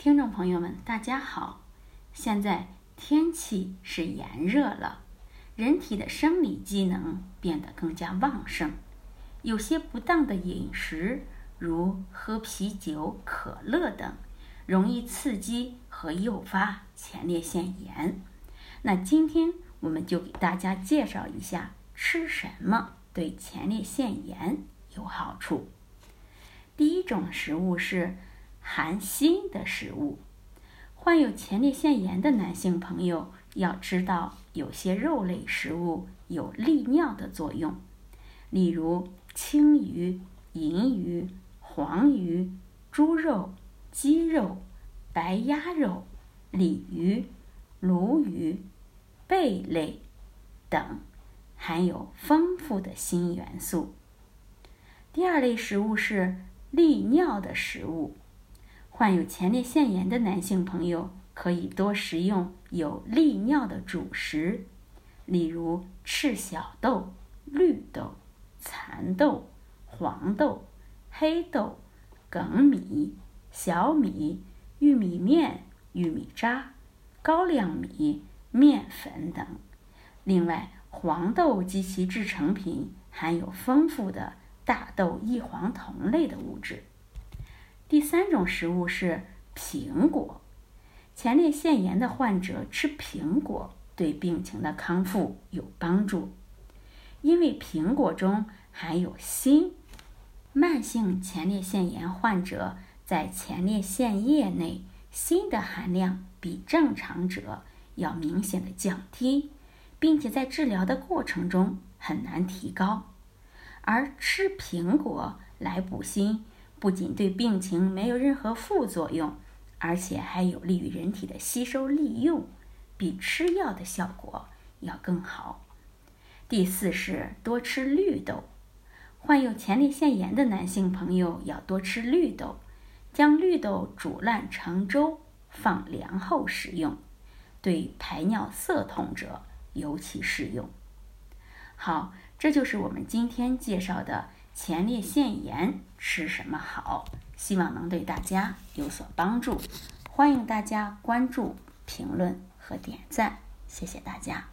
听众朋友们，大家好！现在天气是炎热了，人体的生理机能变得更加旺盛，有些不当的饮食，如喝啤酒、可乐等，容易刺激和诱发前列腺炎。那今天我们就给大家介绍一下吃什么对前列腺炎有好处。第一种食物是。含锌的食物，患有前列腺炎的男性朋友要知道，有些肉类食物有利尿的作用，例如青鱼、银鱼、黄鱼、猪肉、鸡肉、白鸭肉、鲤鱼、鲈鱼、贝类等，含有丰富的锌元素。第二类食物是利尿的食物。患有前列腺炎的男性朋友可以多食用有利尿的主食，例如赤小豆、绿豆、蚕豆、黄豆、黑豆、粳米、小米、玉米面、玉米渣、高粱米、面粉等。另外，黄豆及其制成品含有丰富的大豆异黄酮类的物质。第三种食物是苹果，前列腺炎的患者吃苹果对病情的康复有帮助，因为苹果中含有锌。慢性前列腺炎患者在前列腺液内锌的含量比正常者要明显的降低，并且在治疗的过程中很难提高，而吃苹果来补锌。不仅对病情没有任何副作用，而且还有利于人体的吸收利用，比吃药的效果要更好。第四是多吃绿豆，患有前列腺炎的男性朋友要多吃绿豆，将绿豆煮烂成粥，放凉后食用，对排尿涩痛者尤其适用。好，这就是我们今天介绍的。前列腺炎吃什么好？希望能对大家有所帮助。欢迎大家关注、评论和点赞，谢谢大家。